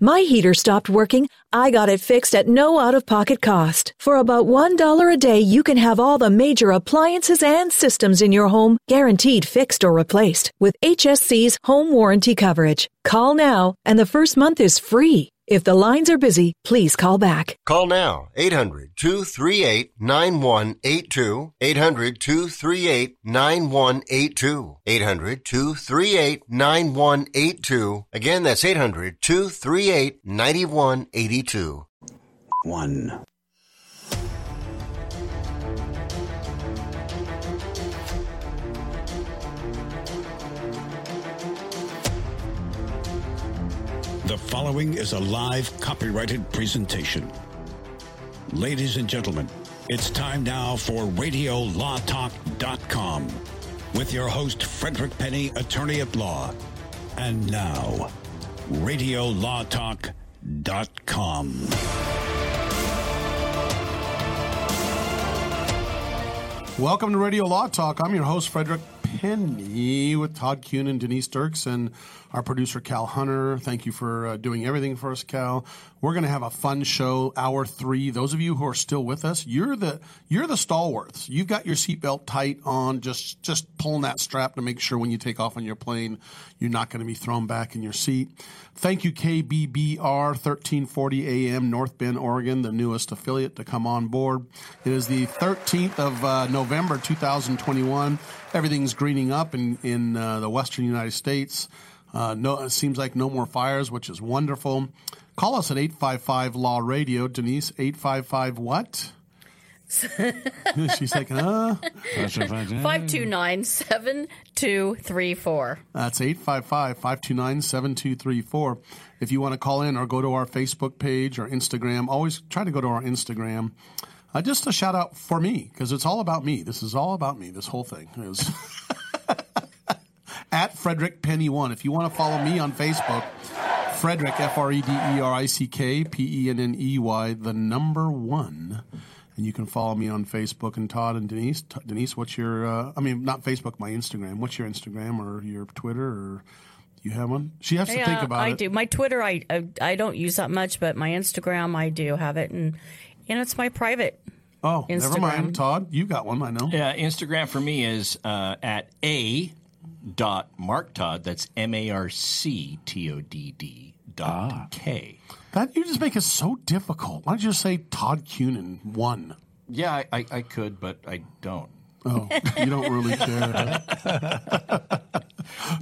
my heater stopped working. I got it fixed at no out of pocket cost. For about $1 a day, you can have all the major appliances and systems in your home guaranteed fixed or replaced with HSC's home warranty coverage. Call now and the first month is free. If the lines are busy, please call back. Call now 800 238 9182. 800 238 9182. 800 238 9182. Again, that's 800 238 9182. 1. The following is a live copyrighted presentation. Ladies and gentlemen, it's time now for RadioLawTalk.com with your host, Frederick Penney, attorney at law. And now, RadioLawTalk.com. Welcome to Radio Law Talk. I'm your host, Frederick Penney, with Todd Kuhn and Denise Dirks and our producer, Cal Hunter. Thank you for uh, doing everything for us, Cal. We're going to have a fun show, hour three. Those of you who are still with us, you're the you're the stalwarts. You've got your seatbelt tight on, just just pulling that strap to make sure when you take off on your plane, you're not going to be thrown back in your seat. Thank you, KBBR 1340 AM, North Bend, Oregon, the newest affiliate to come on board. It is the 13th of uh, November 2021. Everything's greening up in in uh, the western United States. Uh, no, it seems like no more fires, which is wonderful. Call us at 855 Law Radio. Denise, 855 what? She's like, uh. 529 7234. That's 855 529 7234. If you want to call in or go to our Facebook page or Instagram, always try to go to our Instagram. Uh, just a shout out for me, because it's all about me. This is all about me. This whole thing is. at Frederick Penney One. If you want to follow me on Facebook, Frederick F R E D E R I C K P E N N E Y, the number one. And you can follow me on Facebook and Todd and Denise. T- Denise, what's your? Uh, I mean, not Facebook, my Instagram. What's your Instagram or your Twitter or? Do you have one? She has to think about I it. I do. My Twitter, I, I I don't use that much, but my Instagram, I do have it, and and it's my private. Oh, never mind. Todd, you got one. I know. Yeah, Instagram for me is uh, at a dot Marc Todd. That's M A R C T O D D dot K. That you just make it so difficult. Why don't you just say Todd Cunin one? Yeah, I, I, I could, but I don't. Oh, you don't really care.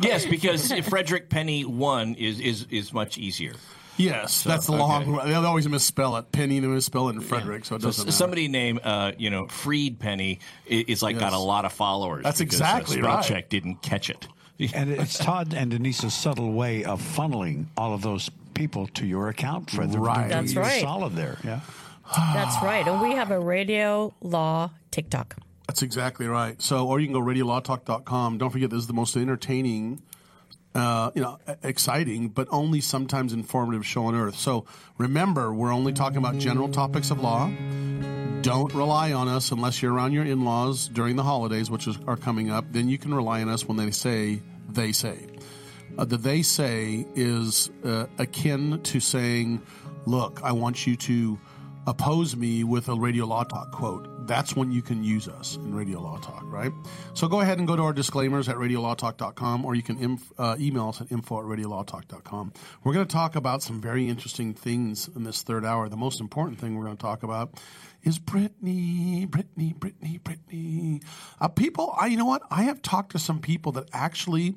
Yes, because Frederick Penney one is is is much easier. Yes, that's the long. They always misspell it. Penney to misspell it in Frederick, so it doesn't. s- somebody named uh, you know Freed Penny i- is like got a lot of followers. That's because, exactly uh, right. check didn't catch it. And it's Todd and Denise's subtle way of funneling all of those people to your account, Fred. They're Right. doing That's right. Solid there. Yeah. That's right, and we have a radio law TikTok. That's exactly right. So, or you can go radiolawtalk.com. Don't forget, this is the most entertaining, uh, you know, exciting, but only sometimes informative show on earth. So, remember, we're only talking about general topics of law. Don't rely on us unless you're around your in laws during the holidays, which is, are coming up. Then you can rely on us when they say, they say. Uh, the they say is uh, akin to saying, look, I want you to oppose me with a Radio Law Talk quote. That's when you can use us in Radio Law Talk, right? So go ahead and go to our disclaimers at radiolawtalk.com or you can inf- uh, email us at info at radiolawtalk.com. We're going to talk about some very interesting things in this third hour. The most important thing we're going to talk about is Britney, Britney, Britney, Britney. Uh, people, I, you know what? I have talked to some people that actually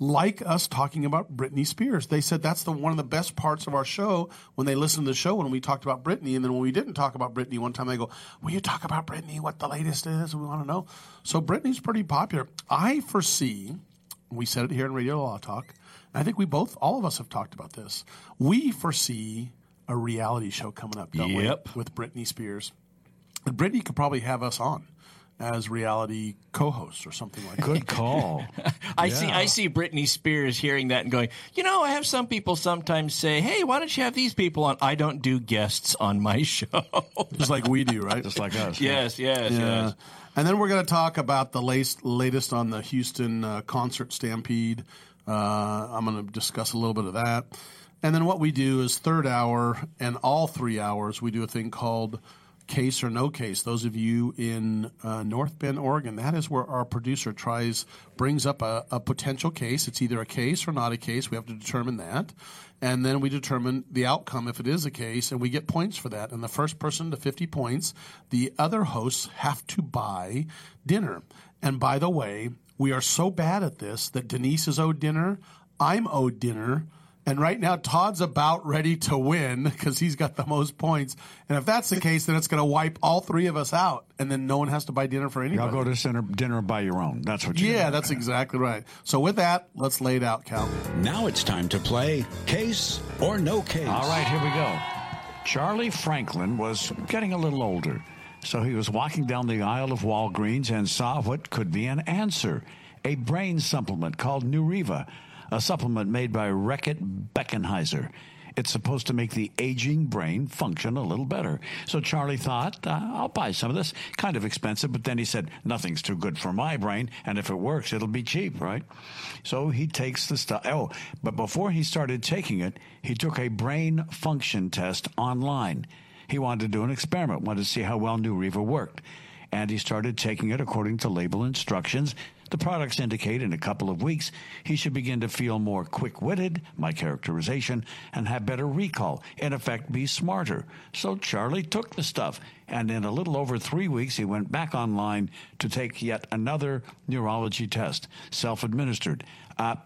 like us talking about Britney Spears. They said that's the one of the best parts of our show when they listen to the show when we talked about Britney, and then when we didn't talk about Britney one time, they go, "Will you talk about Britney? What the latest is? We want to know." So Britney's pretty popular. I foresee. We said it here in Radio Law Talk. I think we both, all of us, have talked about this. We foresee a reality show coming up, don't we? With Britney Spears. And Britney could probably have us on as reality co-hosts or something like that. Good call. I see. I see Britney Spears hearing that and going, you know, I have some people sometimes say, "Hey, why don't you have these people on?" I don't do guests on my show. Just like we do, right? Just like us. yes, yes, Yeah. yes. And then we're going to talk about the latest, latest on the Houston uh, concert stampede. Uh, I'm going to discuss a little bit of that. And then what we do is third hour and all three hours, we do a thing called case or no case. Those of you in uh, North Bend, Oregon, that is where our producer tries, brings up a, a potential case. It's either a case or not a case. We have to determine that. And then we determine the outcome if it is a case, and we get points for that. And the first person to 50 points, the other hosts have to buy dinner. And by the way, we are so bad at this that Denise is owed dinner, I'm owed dinner, and right now, Todd's about ready to win because he's got the most points. And if that's the case, then it's going to wipe all three of us out, and then no one has to buy dinner for anybody. Y'all go to dinner, dinner by your own. That's what you yeah, that's exactly right. So with that, let's lay it out, Cal. Now it's time to play Case or No Case. All right, here we go. Charlie Franklin was getting a little older, so he was walking down the aisle of Walgreens and saw what could be an answer a brain supplement called Neuriva, a supplement made by Reckitt Benckiser. It's supposed to make the aging brain function a little better. So Charlie thought, uh, I'll buy some of this. Kind of expensive, but then he said, nothing's too good for my brain, and if it works, it'll be cheap, right? So he takes the stuff. Oh, but before he started taking it, he took a brain function test online. He wanted to do an experiment, wanted to see how well Neuriva worked. And he started taking it according to label instructions. The products indicate in a couple of weeks he should begin to feel more quick witted, my characterization, and have better recall, in effect, be smarter. So Charlie took the stuff, and in a little over three weeks, he went back online to take yet another neurology test, self administered. Uh,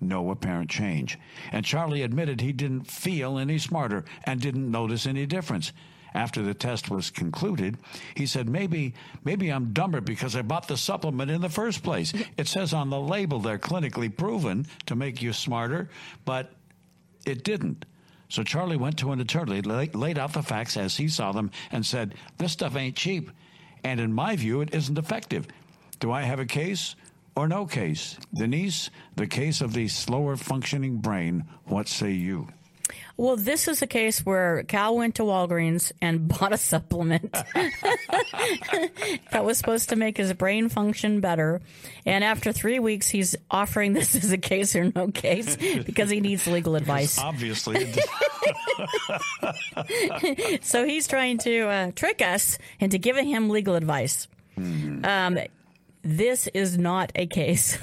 no apparent change. And Charlie admitted he didn't feel any smarter and didn't notice any difference. After the test was concluded, he said, maybe, maybe I'm dumber because I bought the supplement in the first place. It says on the label they're clinically proven to make you smarter, but it didn't. So Charlie went to an attorney, laid out the facts as he saw them, and said, This stuff ain't cheap. And in my view, it isn't effective. Do I have a case or no case? Denise, the case of the slower functioning brain, what say you? Well, this is a case where Cal went to Walgreens and bought a supplement that was supposed to make his brain function better. And after three weeks, he's offering this as a case or no case because he needs legal advice. Obviously, So he's trying to uh, trick us into giving him legal advice. Um, this is not a case.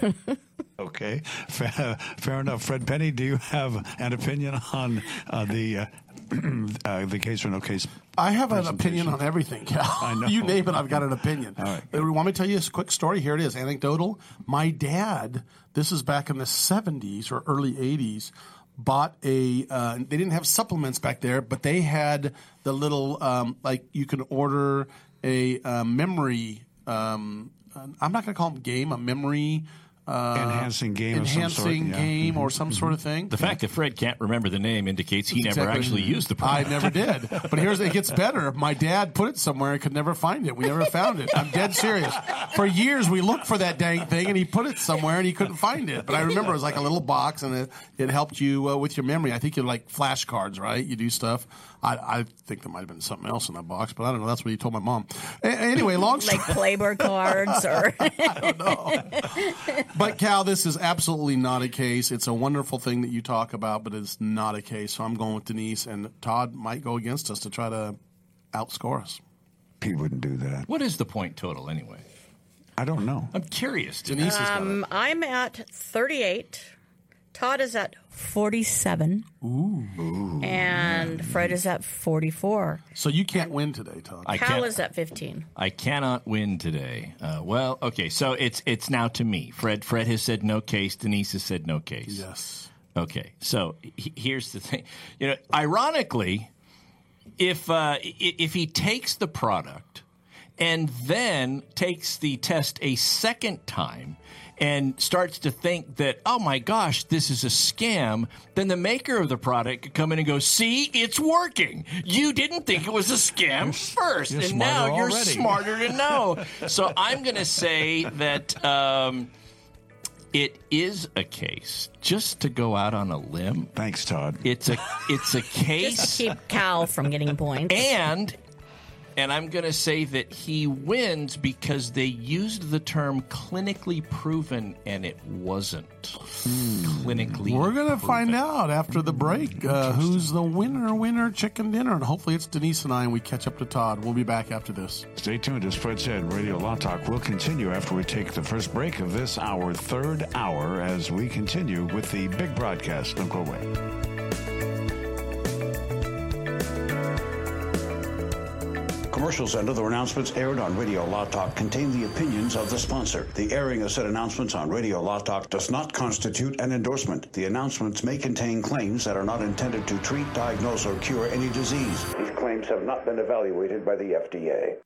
Okay, fair, fair enough. Fred Penney, do you have an opinion on uh, the uh, uh, the case or no case? I have an opinion on everything, Cal. I know. you name it, I've got an opinion. All right. Uh, Want me to tell you a quick story? Here it is, anecdotal. My dad, this is back in the 70s or early 80s, bought a, uh, they didn't have supplements back there, but they had the little, um, like you can order a uh, memory, um, I'm not going to call them game, a memory. Uh, Enhancing game of some sort, enhancing yeah. Mm-hmm. game or some sort of thing. The fact that Fred can't remember the name indicates he never actually used the product. I never did. But here's it gets better. My dad put it somewhere and could never find it. We never found it. I'm dead serious. For years we looked for that dang thing and he put it somewhere and he couldn't find it. But I remember it was like a little box and it, it helped you uh, with your memory. I think you like flashcards, right? You do stuff. I, I think there might have been something else in that box, but I don't know. That's what he told my mom. A- anyway, long story. like Playboy cards or I don't know. But Cal, this is absolutely not a case. It's a wonderful thing that you talk about, but it's not a case. So I'm going with Denise, and Todd might go against us to try to outscore us. He wouldn't do that. What is the point total anyway? I don't know. I'm curious. Denise has got it. Um, I'm at 38. Todd is at 47. Ooh. And Fred is at 44. So you can't win today, Todd. I Cal can't. is at 15. I cannot win today. Uh, well, okay, so it's it's now to me. Fred Fred has said no case. Denise has said no case. yes. Okay, so he- here's the thing. You know, ironically, if uh, i- if he takes the product and then takes the test a second time and starts to think that, oh my gosh, this is a scam, then the maker of the product could come in and go, see, it's working. You didn't think it was a scam first, you're and now you're already." smarter to know. so I'm going to say that. Um, it is a case, just to go out on a limb. Thanks, Todd. It's a it's a case, to keep Cal from getting points. and and I'm going to say that he wins because they used the term clinically proven, and it wasn't clinically. We're going to find out after the break uh, who's the winner, winner, chicken dinner. And hopefully it's Denise and I, and we catch up to Todd. We'll be back after this. Stay tuned as Fred said. Radio Law Talk will continue after we take the first break of this, our third hour, as we continue with the big broadcast. Don't go away. Commercials and other announcements aired on Radio Law Talk contain the opinions of the sponsor. The airing of said announcements on Radio Law Talk does not constitute an endorsement. The announcements may contain claims that are not intended to treat, diagnose, or cure any disease. These claims have not been evaluated by the FDA.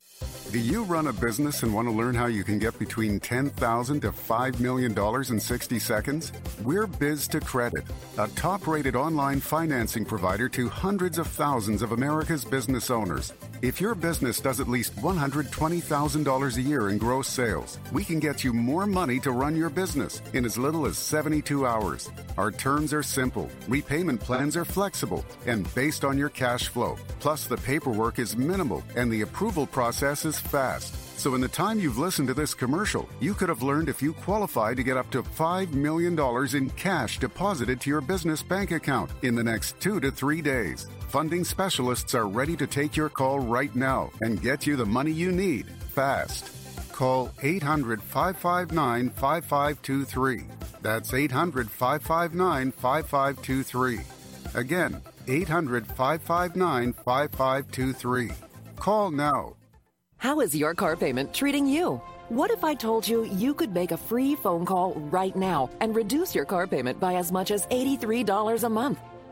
Do you run a business and want to learn how you can get between $10,000 to $5 million in 60 seconds? We're Biz2Credit, a top rated online financing provider to hundreds of thousands of America's business owners. If your business does at least $120,000 a year in gross sales, we can get you more money to run your business in as little as 72 hours. Our terms are simple, repayment plans are flexible, and based on your cash flow. Plus, the paperwork is minimal and the approval process is fast. So, in the time you've listened to this commercial, you could have learned if you qualify to get up to $5 million in cash deposited to your business bank account in the next two to three days. Funding specialists are ready to take your call right now and get you the money you need fast. Call 800 559 5523. That's 800 559 5523. Again, 800 559 5523. Call now. How is your car payment treating you? What if I told you you could make a free phone call right now and reduce your car payment by as much as $83 a month?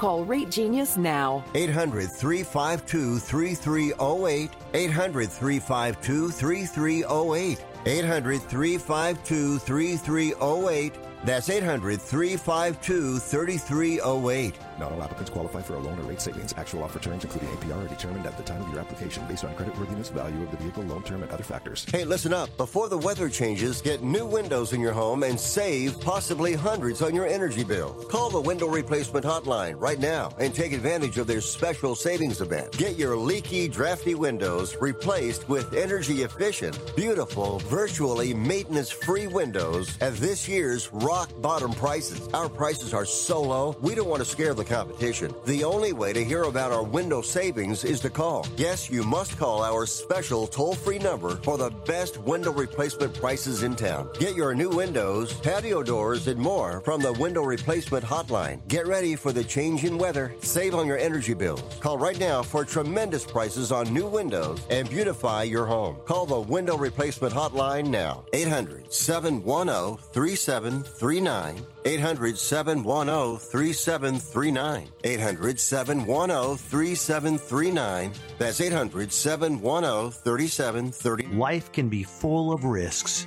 Call Rate Genius now. 800 352 3308. 800 352 3308. 800 352 3308. That's 800 352 3308. Not all applicants qualify for a loan or rate savings. Actual offer terms, including APR, are determined at the time of your application based on creditworthiness, value of the vehicle, loan term, and other factors. Hey, listen up. Before the weather changes, get new windows in your home and save possibly hundreds on your energy bill. Call the window replacement hotline right now and take advantage of their special savings event. Get your leaky, drafty windows replaced with energy efficient, beautiful, virtually maintenance free windows at this year's rock bottom prices. Our prices are so low, we don't want to scare the competition. The only way to hear about our window savings is to call. Yes, you must call our special toll free number for the best window replacement prices in town. Get your new windows, patio doors, and more from the window replacement hotline. Get ready for the change in weather. Save on your energy bills. Call right now for tremendous prices on new windows and beautify your home. Call the window replacement hotline now. 800 710 3739. 800 710 3739. 800 710 3739. That's 800 710 3739. Life can be full of risks.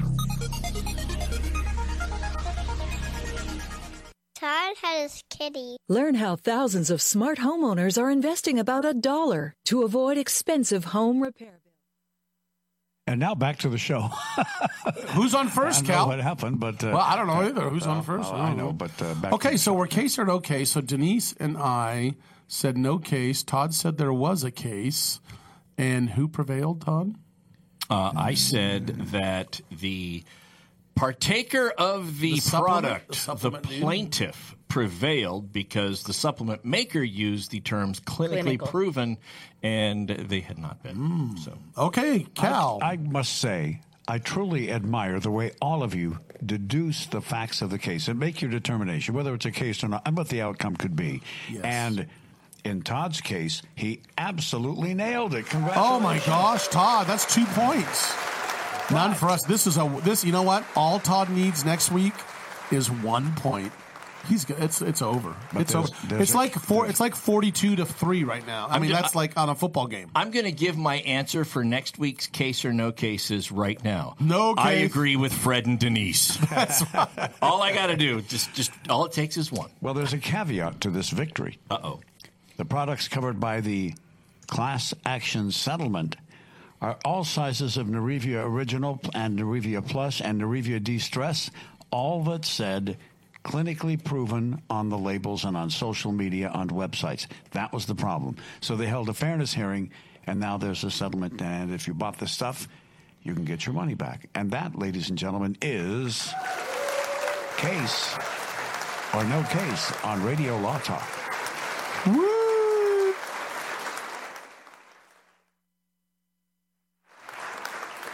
Todd had his kitty. Learn how thousands of smart homeowners are investing about a dollar to avoid expensive home repair. Bills. And now back to the show. Who's on first, I know Cal? what happened, but uh, well, I don't know either. Who's on uh, first? oh, I know, but uh, back okay, so we're case or no case. So Denise and I said no case. Todd said there was a case, and who prevailed? Todd. Uh, I said that the partaker of the, The product, the the, supplement dude? plaintiff, prevailed because the supplement maker used the terms clinically Clinical. proven, and they had not been. Hmm. So Okay, Cal. I, I must say, I truly admire the way all of you deduce the facts of the case and make your determination, whether it's a case or not, and what the outcome could be. And in Todd's case, he absolutely nailed it. Congratulations. Oh my gosh, Todd, that's two points. None for us. This is a this. You know what? All Todd needs next week is one point. He's good. It's it's over. But it's there's- over. there's It's a- like four. It's like forty-two to three right now. I I'm mean, ju- that's like on a football game. I'm going to give my answer for next week's case or no cases right now. No I case. agree with Fred and Denise. That's right. all I got to do, just just all it takes is one. Well, there's a caveat to this victory. Uh oh. The products covered by the class action settlement are all sizes of Neuriva Original and Neuriva Plus and Neuriva De-Stress, all that said clinically proven on the labels and on social media, on websites. That was the problem. So they held a fairness hearing, and now there's a settlement. And if you bought the stuff, you can get your money back. And that, ladies and gentlemen, is case or no case on Radio Law Talk.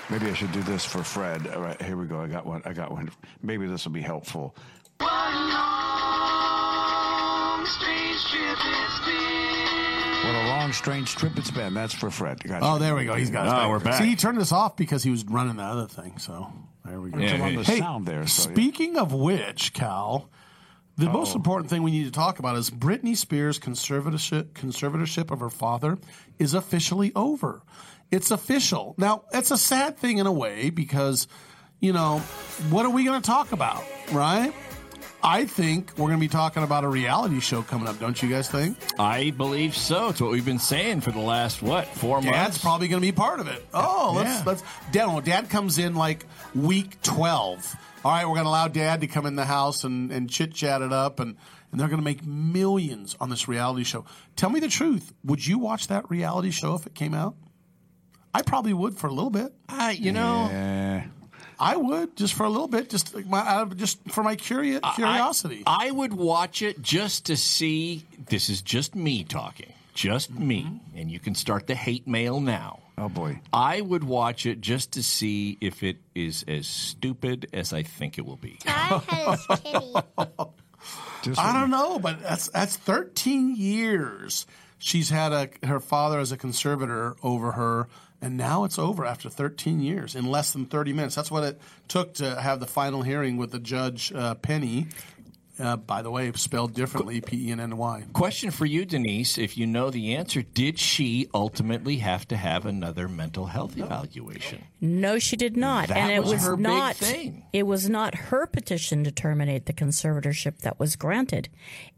Maybe I should do this for Fred. All right, here we go. I got one. I got one. Maybe this will be helpful. What a long, strange trip it's been. That's for Fred. Gotcha. Oh, there we go. He's got. it. Oh, we're back. See, he turned this off because he was running the other thing. So there we go. It's on the Hey, sound there. So, yeah. Speaking of which, Cal, the most Uh-oh. important thing we need to talk about is Britney Spears' conservatorship, conservatorship of her father is officially over. It's official. Now, it's a sad thing in a way because, you know, what are we going to talk about, right? I think we're going to be talking about a reality show coming up, don't you guys think? I believe so. It's what we've been saying for the last what four Dad's months. Dad's probably going to be part of it. Oh, let's Yeah. let's. Dad, well, Dad comes in like week twelve. All right, we're going to allow Dad to come in the house and, and chit chat it up, and and they're going to make millions on this reality show. Tell me the truth. Would you watch that reality show if it came out? I probably would for a little bit. I, you know, Yeah. I would just for a little bit, just like my out of- just for my curio- curiosity. I, I would watch it just to see. This is just me talking, just me, Mm-hmm. and you can start the hate mail now. Oh boy. I would watch it just to see if it is as stupid as I think it will be. Todd had his. Just I don't know, but that's that's 13 years she's had a her father as a conservator over her, and now it's over after 13 years in less than 30 minutes. That's what it took to have the final hearing with the judge uh, Penny. Uh, by the way, spelled differently, P E N N Y. Question for you, Denise. If you know the answer, did she ultimately have to have another mental health evaluation? No, she did not, That and it was was, her big not. thing. It was not her petition to terminate the conservatorship that was granted.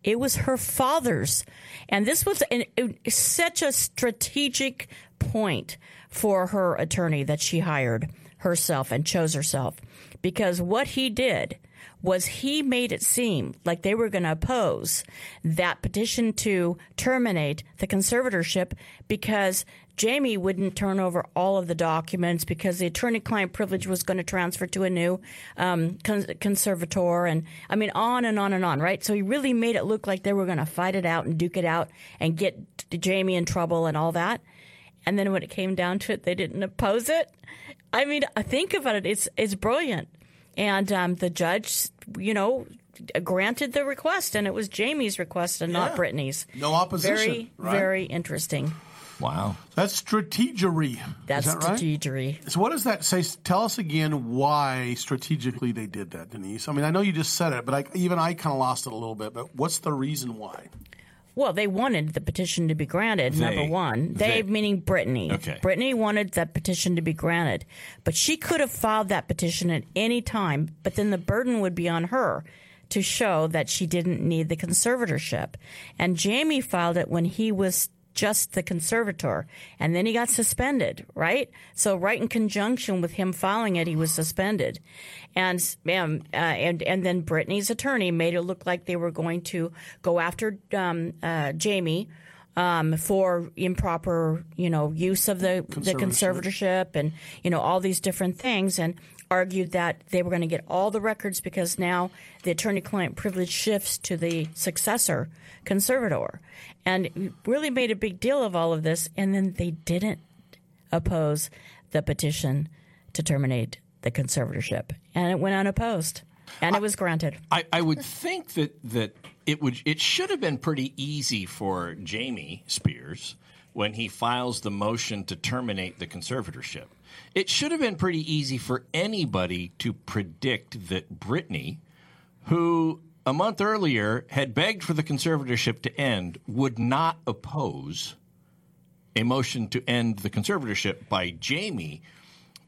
It was her father's, and this was an, it- such a strategic point for her attorney that she hired herself and chose herself. Because what he did was he made it seem like they were going to oppose that petition to terminate the conservatorship because Jamie wouldn't turn over all of the documents because the attorney-client privilege was going to transfer to a new um, con- conservator, and I mean on and on and on, right? So he really made it look like they were going to fight it out and duke it out and get Jamie in trouble and all that. And then when it came down to it, they didn't oppose it. I mean, I think about it; it's it's brilliant. And um, the judge, you know, granted the request, and it was Jamie's request and not Britney's. No opposition, Very, right? very interesting. Wow. That's strategery. That's Is that right? So what does that say? Tell us again why strategically they did that, Denise. I mean, I know you just said it, but I, even I kind of lost it a little bit. But what's the reason why? Well, they wanted the petition to be granted, They. number one. They, They. meaning Britney. Okay. Britney wanted that petition to be granted. But she could have filed that petition at any time, but then the burden would be on her to show that she didn't need the conservatorship. And Jamie filed it when he was just the conservator, and then he got suspended, right? So, right in conjunction with him filing it, he was suspended, and um, uh, and and then Britney's attorney made it look like they were going to go after um, uh, Jamie um, for improper, you know, use of the the conservatorship. and you know all these different things, and argued that they were going to get all the records because now the attorney-client privilege shifts to the successor conservator, and really made a big deal of all of this, and then they didn't oppose the petition to terminate the conservatorship, and it went unopposed, and it was granted. I, I would think that that it would it should have been pretty easy for Jamie Spears when he files the motion to terminate the conservatorship. It should have been pretty easy for anybody to predict that Britney, who a month earlier had begged for the conservatorship to end, would not oppose a motion to end the conservatorship by Jamie.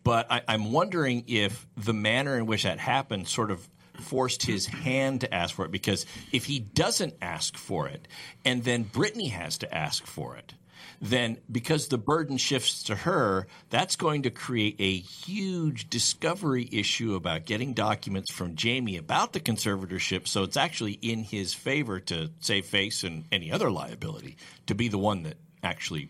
But I, I'm wondering if the manner in which that happened sort of forced his hand to ask for it. Because if he doesn't ask for it, and then Britney has to ask for it, then because the burden shifts to her, that's going to create a huge discovery issue about getting documents from Jamie about the conservatorship. So it's actually in his favor to save face and any other liability to be the one that actually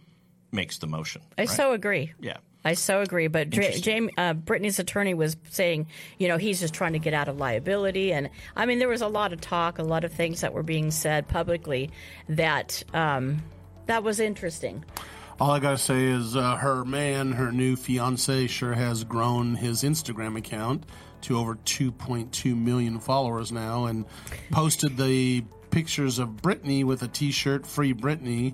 makes the motion. I right? so agree. Yeah. I so agree. But Interesting. Jamie, uh, Britney's attorney was saying, you know, he's just trying to get out of liability. And I mean, there was a lot of talk, a lot of things that were being said publicly that um, that was interesting. All I gotta say is uh, her man, her new fiance, sure has grown his Instagram account to over 2.2 million followers now, and posted the pictures of Britney with a T-shirt, "Free Britney,"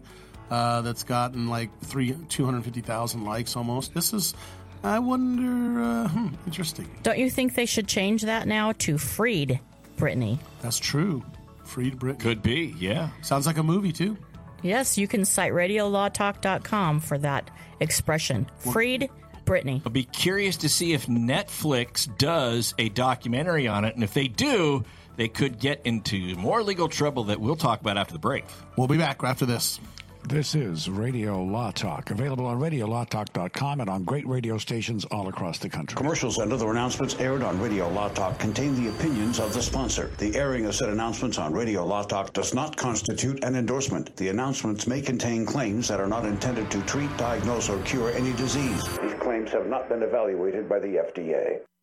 uh, that's gotten like three 250,000 likes almost. This is, I wonder, uh, hmm, interesting. Don't you think they should change that now to freed Britney? That's true. Freed Britney could be, yeah. Sounds like a movie too. Yes, you can cite radiolawtalk.com for that expression. Freed Britney. I'll be curious to see if Netflix does a documentary on it, and if they do, they could get into more legal trouble that we'll talk about after the break. We'll be back after this. This is Radio Law Talk, available on radiolawtalk.com and on great radio stations all across the country. Commercials and other announcements aired on Radio Law Talk contain the opinions of the sponsor. The airing of said announcements on Radio Law Talk does not constitute an endorsement. The announcements may contain claims that are not intended to treat, diagnose, or cure any disease. These claims have not been evaluated by the FDA.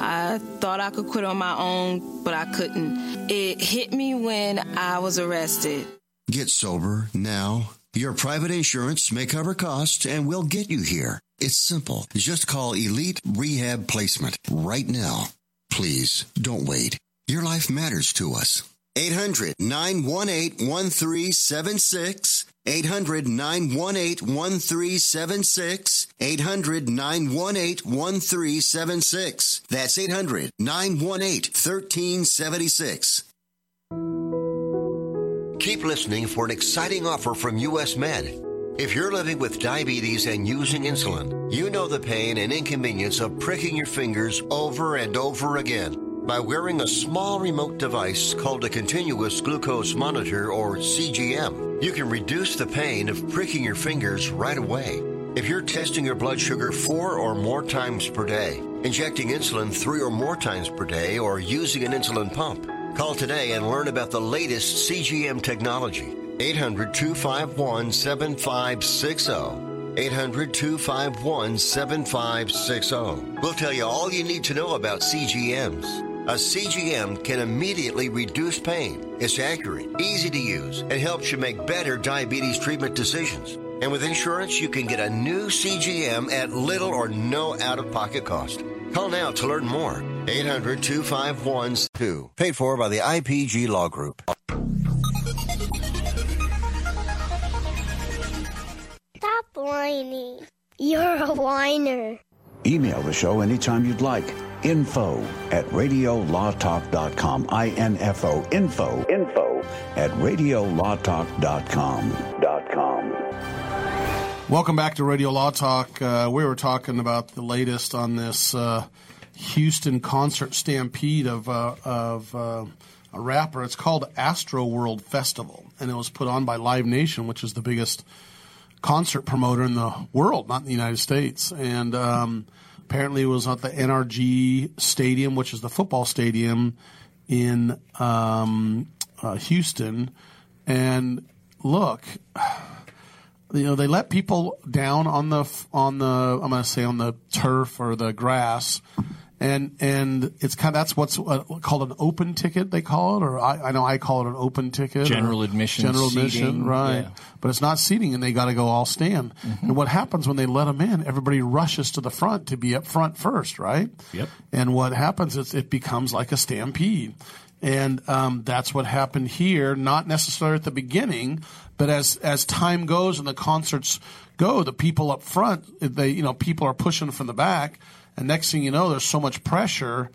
I thought I could quit on my own, but I couldn't. It hit me when I was arrested. Get sober now. Your private insurance may cover costs and we'll get you here. It's simple. Just call Elite Rehab Placement right now. Please don't wait. Your life matters to us. 800 918 1376. 800 918 1376. 800 918 1376. That's 800 918 1376. Keep listening for an exciting offer from US Med. If you're living with diabetes and using insulin, you know the pain and inconvenience of pricking your fingers over and over again. By wearing a small remote device called a continuous glucose monitor or CGM, you can reduce the pain of pricking your fingers right away. If you're testing your blood sugar four or more times per day, injecting insulin three or more times per day, or using an insulin pump, call today and learn about the latest CGM technology. 800 251 7560. 800 251 7560. We'll tell you all you need to know about CGMs. A CGM can immediately reduce pain. It's accurate, easy to use, and helps you make better diabetes treatment decisions. And with insurance, you can get a new CGM at little or no out of pocket cost. Call now to learn more. 800 251 2. Paid for by the IPG Law Group. Stop whining. You're a whiner. Email the show anytime you'd like. Info at radiolawtalk.com. I-N-F-O. Info. Info at radiolawtalk.com. Dot com. Welcome back to Radio Law Talk. Uh, we were talking about the latest on this uh, Houston concert stampede of uh, of uh, a rapper. It's called Astro World Festival, and it was put on by Live Nation, which is the biggest concert promoter in the world, not in the United States. And um, apparently, it was at the NRG Stadium, which is the football stadium in um, uh, Houston. And look you know they let people down on the on the I'm going to say on the turf or the grass, and and it's kind of that's what's uh, called an open ticket they call it, or I, I know I call it an open ticket, General admission general seating, admission, right? yeah. But it's not seating, and they got to go all stand. And what happens when they let them in? Everybody rushes to the front to be up front first, right? Yep. And what happens is it becomes like a stampede. And um, that's what happened here, not necessarily at the beginning, but as as time goes and the concerts go, the people up front, they you know people are pushing from the back, and next thing you know, there's so much pressure,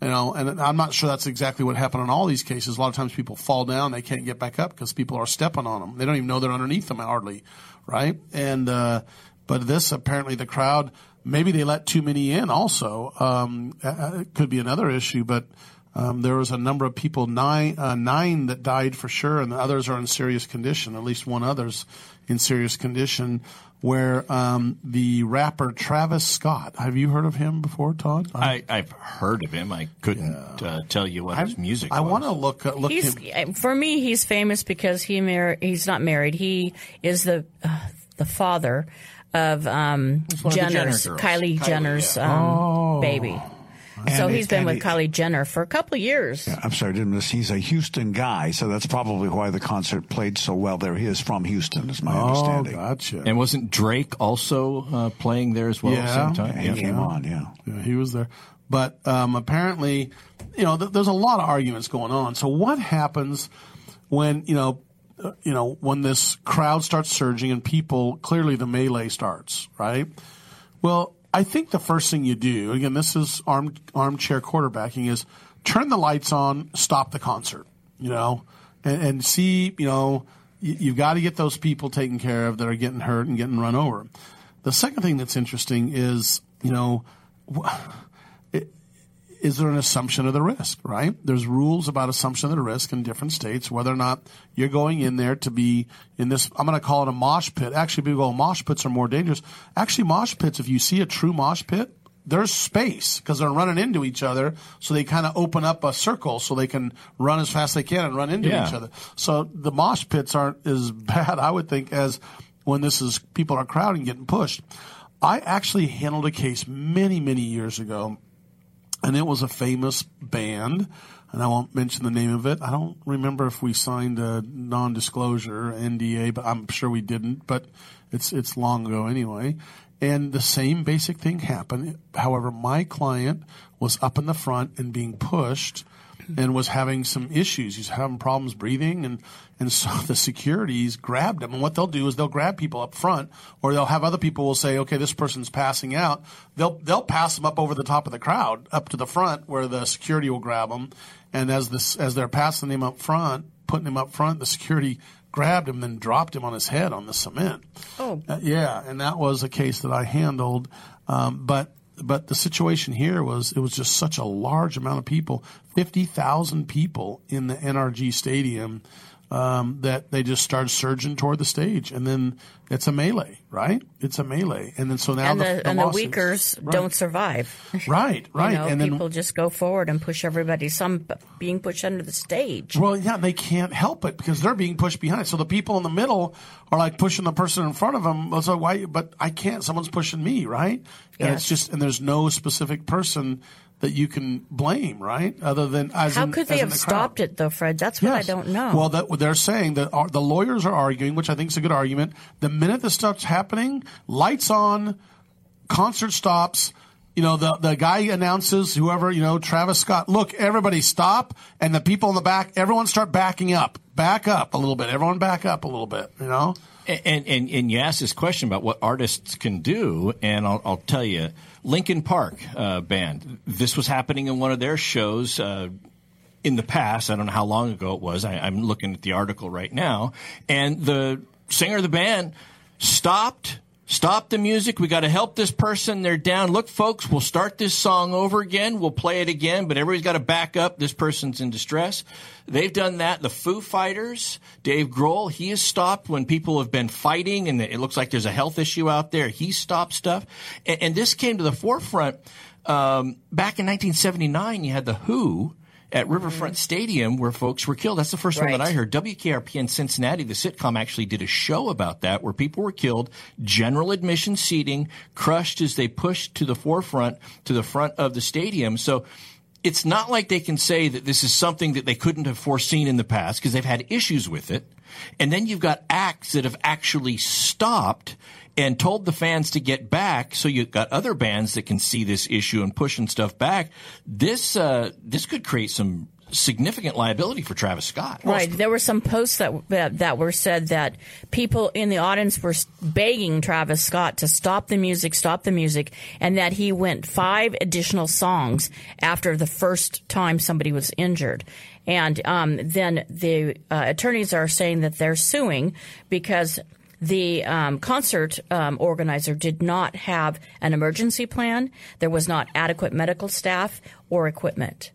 you know. And I'm not sure that's exactly what happened in all these cases. A lot of times people fall down, they can't get back up because people are stepping on them. They don't even know they're underneath them hardly, right? And uh, but this apparently the crowd maybe they let too many in. Also, um, it could be another issue, but. Um, there was a number of people, nine, uh, nine that died for sure, and the others are in serious condition. At least one other's in serious condition. Where um, the rapper Travis Scott, have you heard of him before, Todd? I, I've heard of him. I couldn't uh, tell you what his music is. I want to look uh, look He's him. for me. He's famous because he mar- He's not married. He is the uh, the father of um, one of Jenner Jenner's. Kylie, Kylie, Jenner's yeah. um, Oh. baby. So And he's it- been with it- Kylie Jenner for a couple of years. I'm sorry, I didn't miss. He's a Houston guy, so that's probably why the concert played so well there. He is from Houston, is my understanding. Oh, gotcha. And wasn't Drake also uh, playing there as well at the same time? he came on, yeah. Yeah, he was there. But um, apparently, you know, th- there's a lot of arguments going on. So what happens when you know, uh, you know, when this crowd starts surging and people clearly the melee starts, right? Well, I think the first thing you do, again, this is arm, armchair quarterbacking, is turn the lights on, stop the concert, you know, and, and see, you know, you, you've got to get those people taken care of that are getting hurt and getting run over. The second thing that's interesting is, you know, wh- is there an assumption of the risk, right? There's rules about assumption of the risk in different states, whether or not you're going in there to be in this, I'm going to call it a mosh pit. Actually, people go, oh, mosh pits are more dangerous. Actually, mosh pits, if you see a true mosh pit, there's space because they're running into each other. So they kind of open up a circle so they can run as fast as they can and run into Yeah. each other. So the mosh pits aren't as bad, I would think, as when this is people are crowding, getting pushed. I actually handled a case many, many years ago and it was a famous band, and I won't mention the name of it. I don't remember if we signed a non-disclosure NDA, but I'm sure we didn't. But it's it's long ago anyway. And the same basic thing happened. However, my client was up in the front and being pushed, and was having some issues. He's having problems breathing, and and so the securities grabbed him. And what they'll do is they'll grab people up front, or they'll have other people will say, okay, this person's passing out. They'll they'll pass them up over the top of the crowd, up to the front, where the security will grab them. And as this as they're passing him up front, putting him up front, the security grabbed him, then dropped him on his head on the cement. Oh, Uh, yeah, and that was a case that I handled. Um, but but the situation here was it was just such a large amount of people, fifty thousand people in the NRG stadium. Um, that they just started surging toward the stage, and then it's a melee, right? It's a melee, and then so now and the, the, and the weakers Right. don't survive. Right, right, You know, and then people just go forward and push everybody. Some being pushed under the stage. Well, yeah, they can't help it because they're being pushed behind. So the people in the middle are like pushing the person in front of them. So why? But I can't. Someone's pushing me, right? And Yes. it's just, and there's no specific person that you can blame, right? Other than as How in- could they in have the stopped it, though, Fred? That's what I don't know. Well, that, they're saying that our, the lawyers are arguing, which I think is a good argument. The minute this stuff's happening, lights on, concert stops. You know, the the guy announces, whoever you know, Travis Scott. Look, everybody stop, and the people in the back, everyone start backing up, back up a little bit. Everyone back up a little bit. You know. And, and and you asked this question about what artists can do, and I'll, I'll tell you, Linkin Park uh, band. This was happening in one of their shows uh, in the past. I don't know how long ago it was. I, I'm looking at the article right now, and the singer of the band stopped. Stop the music. We got to help this person. They're down. Look, folks, we'll start this song over again. We'll play it again, but everybody's got to back up. This person's in distress. They've done that. The Foo Fighters, Dave Grohl, he has stopped when people have been fighting and it looks like there's a health issue out there. He stopped stuff. And, and this came to the forefront um, back in 1979. You had the Who at Riverfront mm-hmm. Stadium where folks were killed. That's the first one that I heard. WKRP in Cincinnati, the sitcom actually did a show about that where people were killed, general admission seating, crushed as they pushed to the forefront, to the front of the stadium. So it's not like they can say that this is something that they couldn't have foreseen in the past because they've had issues with it. And then you've got acts that have actually stopped and told the fans to get back. So you've got other bands that can see this issue and pushing stuff back. This uh, this could create some significant liability for Travis Scott. Right. There were some posts that, that that were said that people in the audience were begging Travis Scott to stop the music, stop the music, and that he went five additional songs after the first time somebody was injured. And um, then the uh, attorneys are saying that they're suing because the um, concert um, organizer did not have an emergency plan. There was not adequate medical staff or equipment.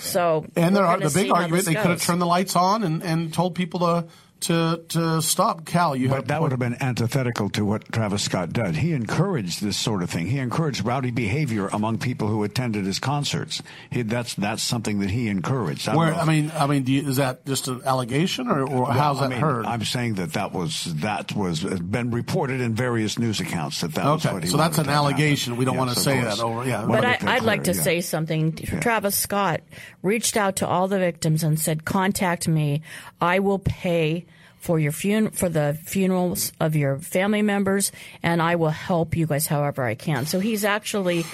So And there we're the big argument they could have turned the lights on and, and told people to to to stop. Cal, you But have that would have been antithetical to what Travis Scott did. He encouraged this sort of thing. He encouraged rowdy behavior among people who attended his concerts. He, that's that's something that he encouraged. don't Where I mean, I mean, do you, is that just an allegation, or, or Well, how's I that mean, heard? I'm saying that that was that was uh, been reported in various news accounts that that was Okay, what he so that's an to happen. allegation. We don't Yes, want to of say course. that over. Yeah, But I, to I'd like to yeah. say something. Travis Scott reached out to all the victims and said, "Contact me. I will pay for your fun- for the funerals of your family members, and I will help you guys however I can." So he's actually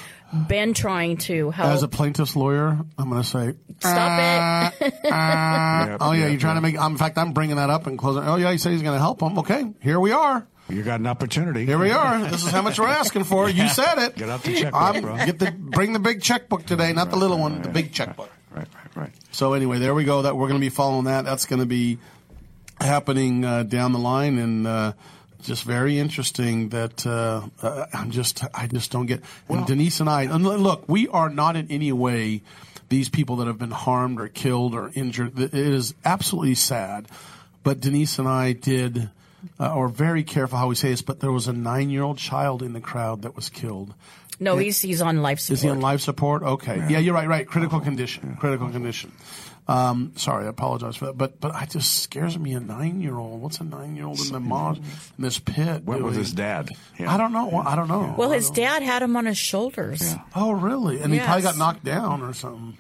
been trying to help. As a plaintiff's lawyer, I'm going to say, Stop it. uh, oh yeah, you're trying to make. Um, in fact, I'm bringing that up and closing. Oh yeah, he said he's going to help him. Okay, here we are. You got an opportunity. Here we are. This is how much we're asking for. You said it. Get out the checkbook, I'm- bro. Get the bring the big checkbook today, not the little one, the big checkbook. Right, right, right. So anyway, there we go. That we're going to be following that. That's going to be happening uh, down the line, and uh, just very interesting. That uh, uh, I'm just I just don't get. And Denise and I, and look, we are not in any way these people that have been harmed or killed or injured. It is absolutely sad. But Denise and I did, uh, or very careful how we say this, but there was a nine year old child in the crowd that was killed. no, he's he's on life support. Is he on life support? Okay. Yeah, you're right. Right. Critical condition. Critical condition. Um, sorry, I apologize for that. But but it just scares me. A nine year old. What's a nine year old in the mos in this pit? Went with doing? his dad. I don't know. I don't know. Well, his dad had him on his shoulders. Oh, really? And he probably got knocked down or something.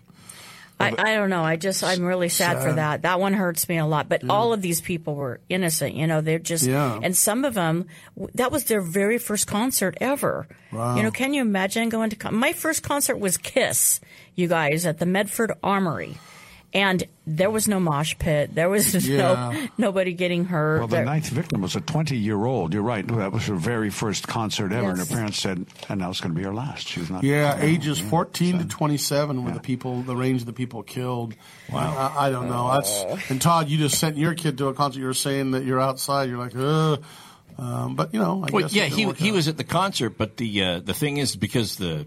I, I don't know. I just I'm really sad, for that. That one hurts me a lot. But all of these people were innocent. You know, they're just Yeah. and some of them that was their very first concert ever. Wow. You know, can you imagine going to my first concert was Kiss, you guys at the Medford Armory. And there was no mosh pit. There was Yeah. no nobody getting hurt. Well, the There- ninth victim was a 20 year old. You're right. That was her very first concert ever. And her parents said, and now it's going to be her last. She's not. Yeah, ages 14 to 27 were the people, the range of the people killed. Wow. I, I don't know. That's and Todd, you just sent your kid to a concert. You were saying that you're outside. You're like, ugh. Um, but you know, I well, guess yeah, he he out. was at the concert, but the uh, the thing is because the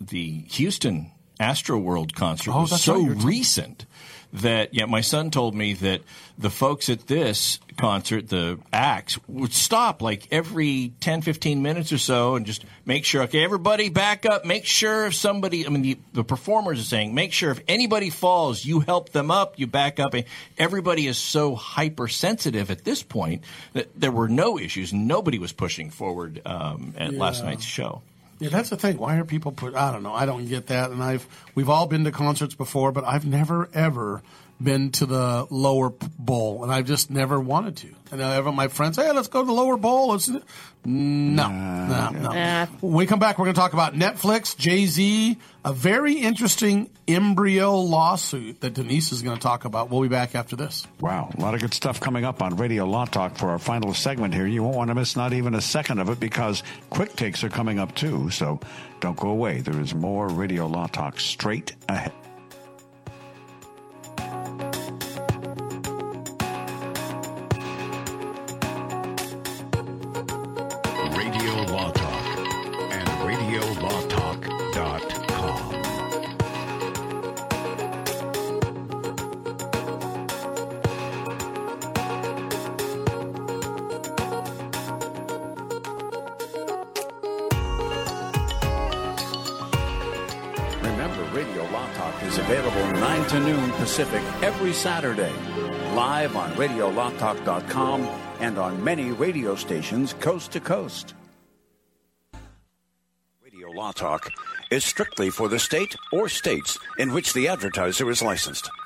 the Houston Astroworld concert Oh, was so right, you were talking- recent that yeah, my son told me that the folks at this concert, the acts, would stop like every 10, 15 minutes or so and just make sure, okay, everybody back up, make sure if somebody, I mean, the, the performers are saying, make sure if anybody falls, you help them up, you back up. And everybody is so hypersensitive at this point that there were no issues. Nobody was pushing forward um, at last night's show. Yeah, that's the thing. Why are people put? I don't know. I don't get that. And I've we've all been to concerts before, but I've never ever been to the lower bowl, and I've just never wanted to. And ever my friends, hey, let's go to the lower bowl. Let's no, no, no. Nah. When we come back, we're going to talk about Netflix, Jay Z, a very interesting embryo lawsuit that Denise is going to talk about. We'll be back after this. Wow, a lot of good stuff coming up on Radio Law Talk for our final segment here. You won't want to miss not even a second of it because quick takes are coming up too. So don't go away. There is more Radio Law Talk straight ahead. Radio Law Talk is available 9 to noon Pacific every Saturday. Live on RadioLawTalk.com and on many radio stations coast to coast. Radio Law Talk is strictly for the state or states in which the advertiser is licensed.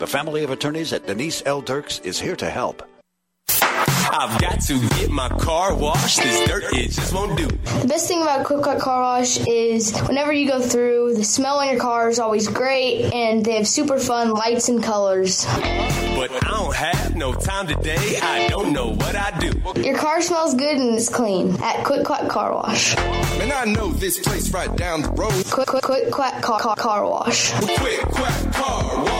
The family of attorneys at Denise L. Dirks is here to help. I've got to get my car washed. This dirt it just won't do. The best thing about Quick Quack Car Wash is whenever you go through, the smell on your car is always great, and they have super fun lights and colors. But I don't have no time today. I don't know what I do. Your car smells good and it's clean at Quick Quack Car Wash. Man, I know this place right down the road. Quick Quick Quick Quack Car, car, car Wash. Quick Quack Car Wash.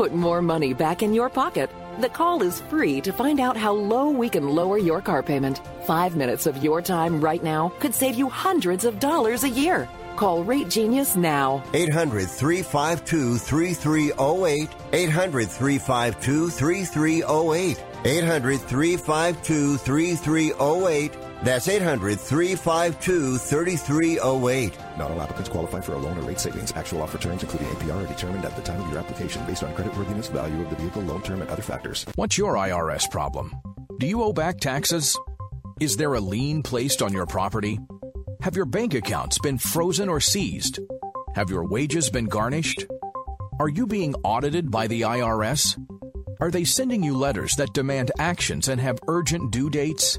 Put more money back in your pocket. The call is free to find out how low we can lower your car payment. Five minutes of your time right now could save you hundreds of dollars a year. Call Rate Genius now. 800 352 3308. 800 352 3308. 800 352 3308. That's 800 352 3308. Not all applicants qualify for a loan or rate savings. Actual offer terms, including APR, are determined at the time of your application based on creditworthiness, value of the vehicle, loan term, and other factors. What's your IRS problem? Do you owe back taxes? Is there a lien placed on your property? Have your bank accounts been frozen or seized? Have your wages been garnished? Are you being audited by the IRS? Are they sending you letters that demand actions and have urgent due dates?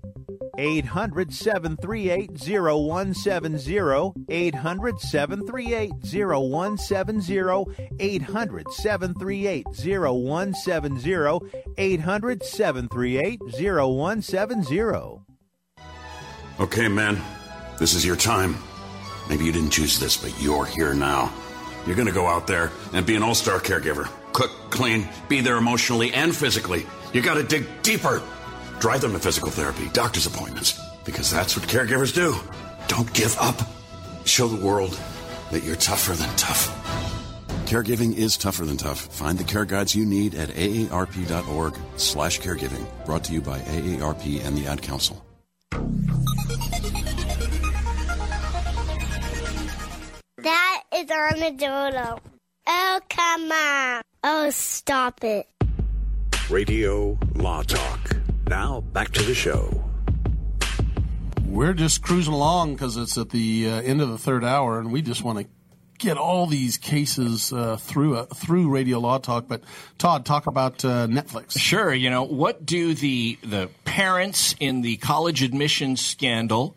800 738 0170. 800 738 0170. 800 738 0170. 800 738 0170. Okay, man, this is your time. Maybe you didn't choose this, but you're here now. You're going to go out there and be an all star caregiver. Cook, clean, be there emotionally and physically. You got to dig deeper. Drive them to physical therapy, doctor's appointments, because that's what caregivers do. Don't give up. Show the world that you're tougher than tough. Caregiving is tougher than tough. Find the care guides you need at aarp.org slash caregiving. Brought to you by AARP and the Ad Council. That is Armadillo. Oh, come on. Oh, stop it. Radio Law Talk. Now back to the show. We're just cruising along because it's at the uh, end of the third hour, and we just want to get all these cases uh, through uh, through Radio Law Talk. But Todd, talk about uh, Netflix. Sure. You know what do the the parents in the college admissions scandal?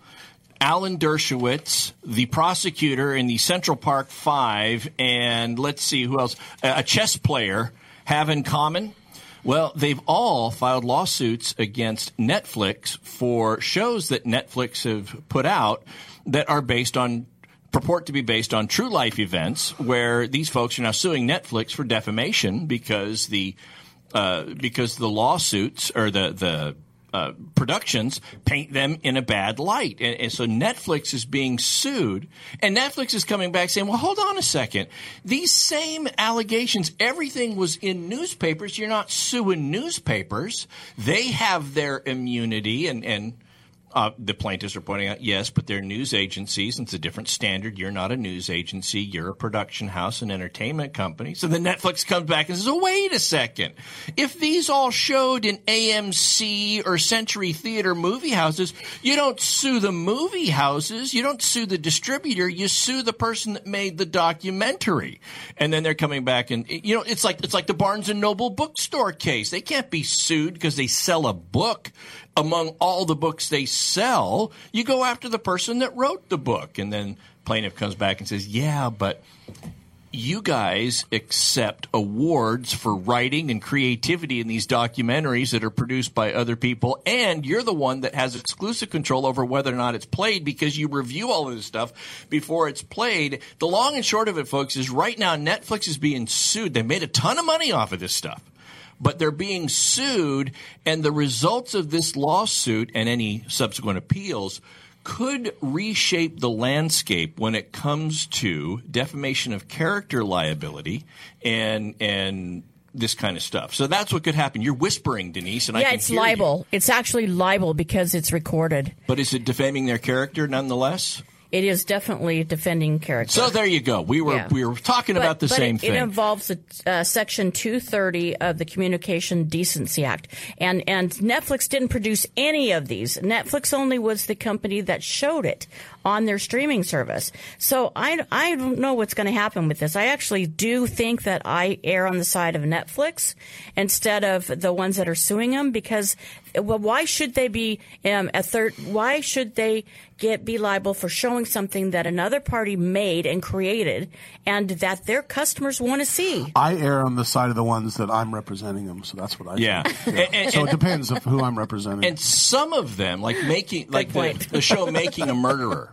Alan Dershowitz, the prosecutor in the Central Park Five, and let's see who else, a chess player, have in common? Well, they've all filed lawsuits against Netflix for shows that Netflix have put out that are based on purport to be based on true life events where these folks are now suing Netflix for defamation because the uh, because the lawsuits or the the uh, productions paint them in a bad light. And, and, so Netflix is being sued, and Netflix is coming back saying, well, hold on a second. These same allegations, everything was in newspapers. You're not suing newspapers. They have their immunity, and, and uh, the plaintiffs are pointing out, yes, but they're news agencies, and it's a different standard. You're not a news agency. You're a production house, and entertainment company. So then Netflix comes back and says, oh, wait a second. If these all showed in AMC or Century Theater movie houses, you don't sue the movie houses. You don't sue the distributor. You sue the person that made the documentary. And then they're coming back and, you know, it's like, it's like the Barnes and Noble bookstore case. They can't be sued because they sell a book among all the books they sell, you go after the person that wrote the book. And then plaintiff comes back and says, yeah, but you guys accept awards for writing and creativity in these documentaries that are produced by other people, and you're the one that has exclusive control over whether or not it's played because you review all of this stuff before it's played. The long and short of it, folks, is right now Netflix is being sued. They made a ton of money off of this stuff but they're being sued, and the results of this lawsuit and any subsequent appeals could reshape the landscape when it comes to defamation of character liability and and this kind of stuff. So that's what could happen. You're whispering, Denise, and yeah, I can it's libel. You. It's actually libel because it's recorded. But is it defaming their character nonetheless? It is definitely defending character. So there you go. We were Yeah. we were talking But- about the same it, thing. It involves the, uh, Section 230 of the Communication Decency Act, and and Netflix didn't produce any of these. Netflix only was the company that showed it on their streaming service. So I I don't know what's going to happen with this. I actually do think that I err on the side of Netflix instead of the ones that are suing them because well, why should they be um, a third? Why should they get be liable for showing something that another party made and created, and that their customers want to see? I err on the side of the ones that I'm representing them, so that's what I. Yeah. think. And- and- so it depends of who I'm representing. And some of them, like making, like the, the show "Making a Murderer,"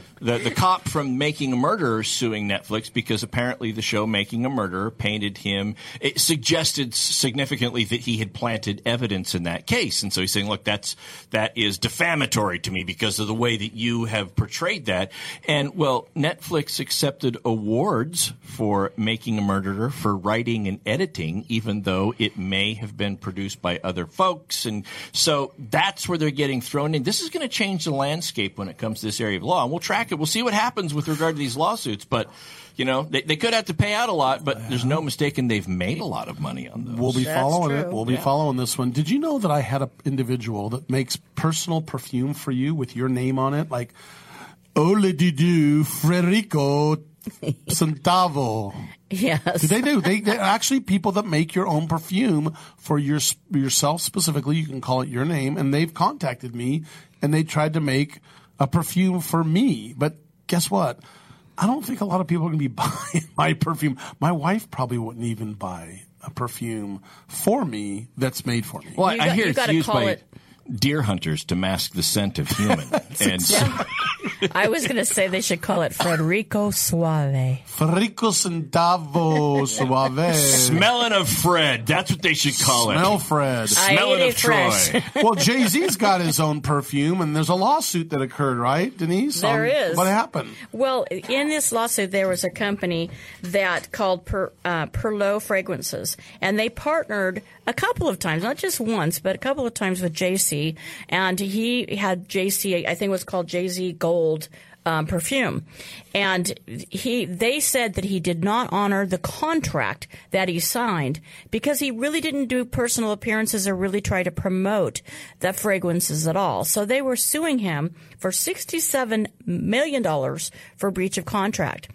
the the cop from Making a Murderer suing Netflix because apparently the show Making a Murderer painted him. It suggested significantly that he had planted evidence in that case, and so he's saying, "Look, that's that is defamatory to me because of the way that you have portrayed that." And well, Netflix accepted awards for Making a Murderer for writing and editing, even though it may have been produced by other folks, and so that's where they're getting thrown in. This is going to change the landscape when it comes to this area of law, and we'll track it. We'll see what happens with regard to these lawsuits, but. You know, they, they could have to pay out a lot, but there's no mistaking they've made a lot of money on those. We'll be following it. We'll be Yeah. following this one. Did you know that I had an individual that makes personal perfume for you with your name on it? Like, Ole Dudu Frederico Centavo. Yes. Do they do? They, they're actually people that make your own perfume for your yourself specifically. You can call it your name, and they've contacted me, and they tried to make a perfume for me. But guess what? I don't think a lot of people are going to be buying my perfume. My wife probably wouldn't even buy a perfume for me that's made for me. Well, I hear it's used by deer hunters to mask the scent of human. and so, I was going to say they should call it Frederico Suave. Frederico Centavo Suave. smelling of Fred. That's what they should call it. Smell Fred. I Smelling of. Troy. well, Jay Z's got his own perfume, and there's a lawsuit that occurred, right, Denise? There Um, is. What happened? Well, in this lawsuit, there was a company that called per, uh, Parlux Fragrances, and they partnered a couple of times, not just once, but a couple of times with Jay Z. And he had Jay Z, I think it was called Jay Z Gold. Um, perfume, and he they said that he did not honor the contract that he signed because he really didn't do personal appearances or really try to promote the fragrances at all. So they were suing him for sixty-seven million dollars for breach of contract.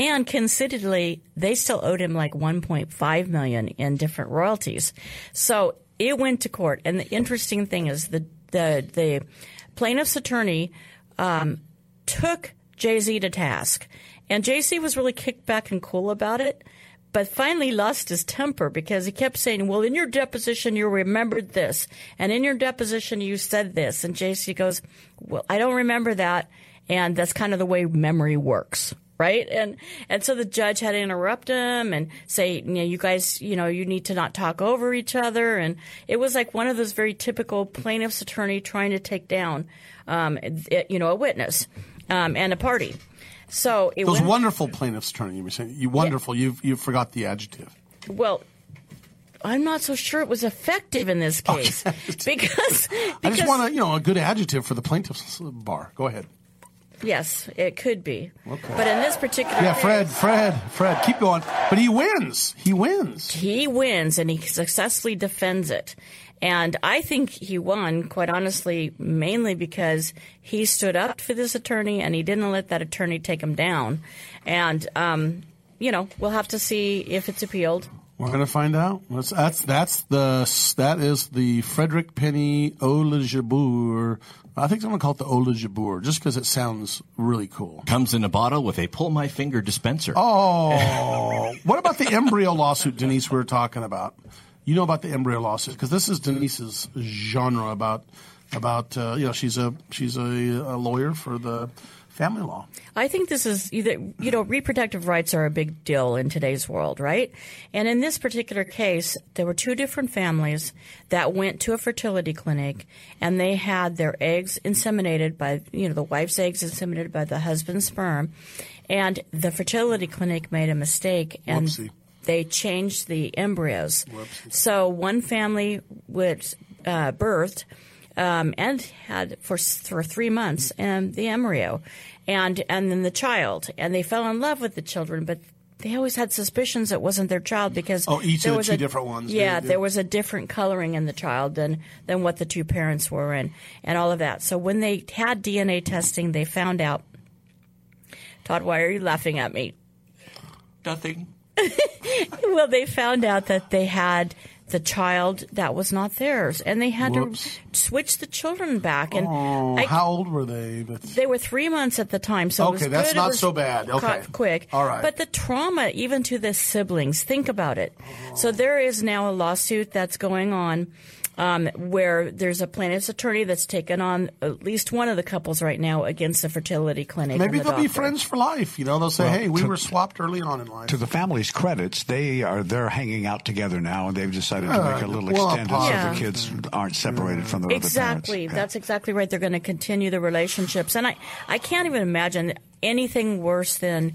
And considerably, they still owed him like 1.5 million in different royalties. So it went to court. And the interesting thing is the the the plaintiff's attorney um, took Jay Z to task, and Jay Z was really kicked back and cool about it. But finally lost his temper because he kept saying, "Well, in your deposition, you remembered this, and in your deposition, you said this." And Jay Z goes, "Well, I don't remember that," and that's kind of the way memory works right? And and so the judge had to interrupt him and say, you know, you guys, you know, you need to not talk over each other. And it was like one of those very typical plaintiff's attorney trying to take down, um, it- you know, a witness um, and a party. So it Those went, wonderful plaintiffs' attorney. You were saying you wonderful. You you forgot the adjective. well. I'm not so sure it was effective in this case because, because I just want a you know a good adjective for the plaintiffs bar. Go ahead. Yes, it could be. Okay. But in this particular Yeah, case, Fred, Fred, Fred, keep going. But he wins. He wins. he wins and he successfully defends it. And I think he won, quite honestly, mainly because he stood up for this attorney and he didn't let that attorney take him down. And, um, you know, we'll have to see if it's appealed. We're going to find out. That's that's that's the that is the Frederick Penney Ola Jabeur. I think I'm going to call it the Ola Jabeur just because it sounds really cool. Comes in a bottle with a pull my finger dispenser. Oh, what about the embryo lawsuit, Denise? We were talking about. You know about the embryo lawsuit because this is Denise's genre about about uh, you know she's a she's a, a lawyer for the family law. I think this is either, you know, reproductive rights are a big deal in today's world, right? And in this particular case, there were two different families that went to a fertility clinic and they had their eggs inseminated by, you know, the wife's eggs inseminated by the husband's sperm. And the fertility clinic made a mistake and Whoopsie. they changed the embryos. So one family was uh, birthed um, and had for for three months and the embryo, and and then the child, and they fell in love with the children, but. They always had suspicions it wasn't their child because Oh, each of the was two a, different ones, Yeah, yeah, yeah. there was a different coloring in the child than than what the two parents were in, and all of that. So when they had DNA testing, they found out. Todd, why are you laughing at me? Nothing. well, they found out that they had the child that was not theirs, and they had Whoops. to switch the children back. And Oh, I- how old were they? But they were three months at the time, so it was Okay, that's good. not so bad. Okay. quick. All right. but the trauma, even to the siblings, think about it. So there is now a lawsuit that's going on um, where there's a plaintiff's attorney that's taken on at least one of the couples right now against the fertility clinic. Maybe the they'll be friends for life. You know, they'll say, Well, "Hey, we to- were swapped early on in life." To the family's credits, they are they're hanging out together now, and they've decided to Uh, make a little well, extended so Yeah. the kids aren't separated from their Exactly. other parents. Exactly. That's exactly right. They're going to continue the relationships. And I, I can't even imagine anything worse than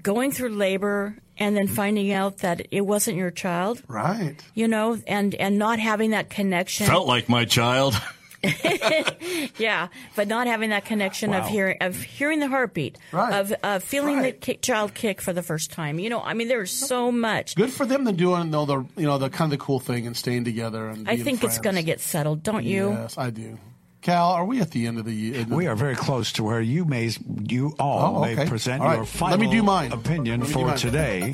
going through labor and then finding out that it wasn't your child. Right. You know, and, and not having that connection. Felt like my child. yeah, but not having that connection of hearing of hearing the heartbeat, Right. of of feeling the kick, child kick for the first time. You know, I mean, there's so much. Good for them to doing though the you know the kind of the cool thing and staying together and. I being think it's going to get settled, don't you? Yes, I do. Cal, are we at the end of the year? We are very close to where you may, you all Oh, may present All right. your Let final me do mine. opinion Let for mine. today,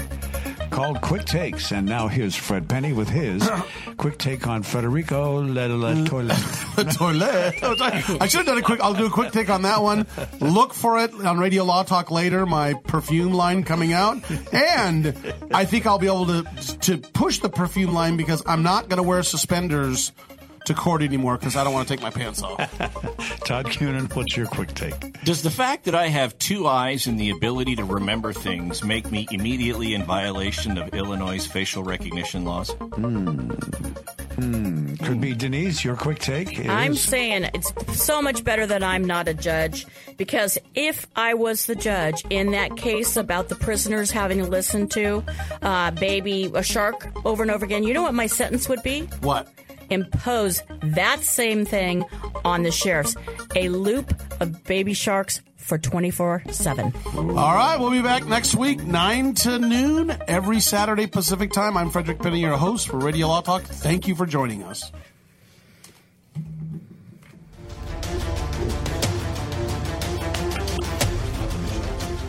called Quick Takes. And now here's Fred Penney with his quick take on Federico La La Toilet. toilet. I should have done a quick. I'll do a quick take on that one. Look for it on Radio Law Talk later. My perfume line coming out, and I think I'll be able to to push the perfume line because I'm not going to wear suspenders to court anymore because I don't want to take my pants off. Todd Cunin, what's your quick take? Does the fact that I have two eyes and the ability to remember things make me immediately in violation of Illinois' facial recognition laws? Hmm. Hmm. Could be Denise. Your quick take. Is, I'm saying it's so much better that I'm not a judge because if I was the judge in that case about the prisoners having to listen to uh, Baby a Shark over and over again, you know what my sentence would be? What? Impose that same thing on the sheriffs. A loop of baby sharks for 24 7. All right, we'll be back next week, 9 to noon, every Saturday Pacific time. I'm Frederick Penney, your host for Radio Law Talk. Thank you for joining us.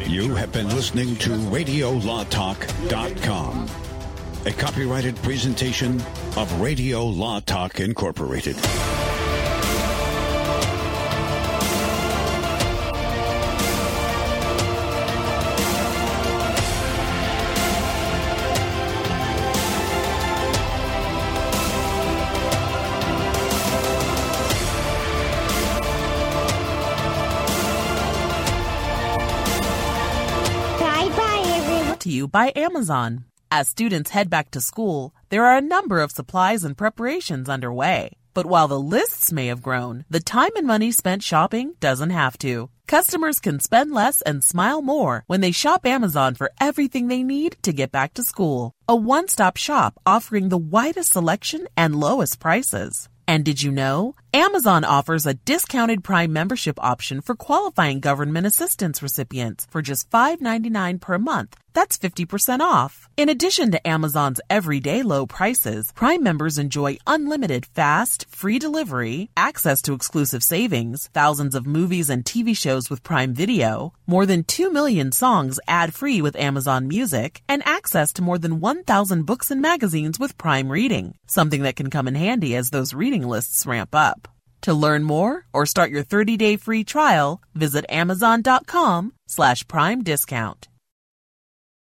You have been listening to RadioLawTalk.com, a copyrighted presentation of Radio Law Talk Incorporated. Bye bye, everyone. to you by Amazon. As students head back to school, there are a number of supplies and preparations underway. But while the lists may have grown, the time and money spent shopping doesn't have to. Customers can spend less and smile more when they shop Amazon for everything they need to get back to school. A one stop shop offering the widest selection and lowest prices. And did you know? Amazon offers a discounted Prime membership option for qualifying government assistance recipients for just $5.99 per month. That's 50% off. In addition to Amazon's everyday low prices, Prime members enjoy unlimited fast, free delivery, access to exclusive savings, thousands of movies and TV shows with Prime Video, more than 2 million songs ad free with Amazon Music, and access to more than 1,000 books and magazines with Prime Reading, something that can come in handy as those reading lists ramp up. To learn more or start your 30-day free trial, visit amazon.com slash prime discount.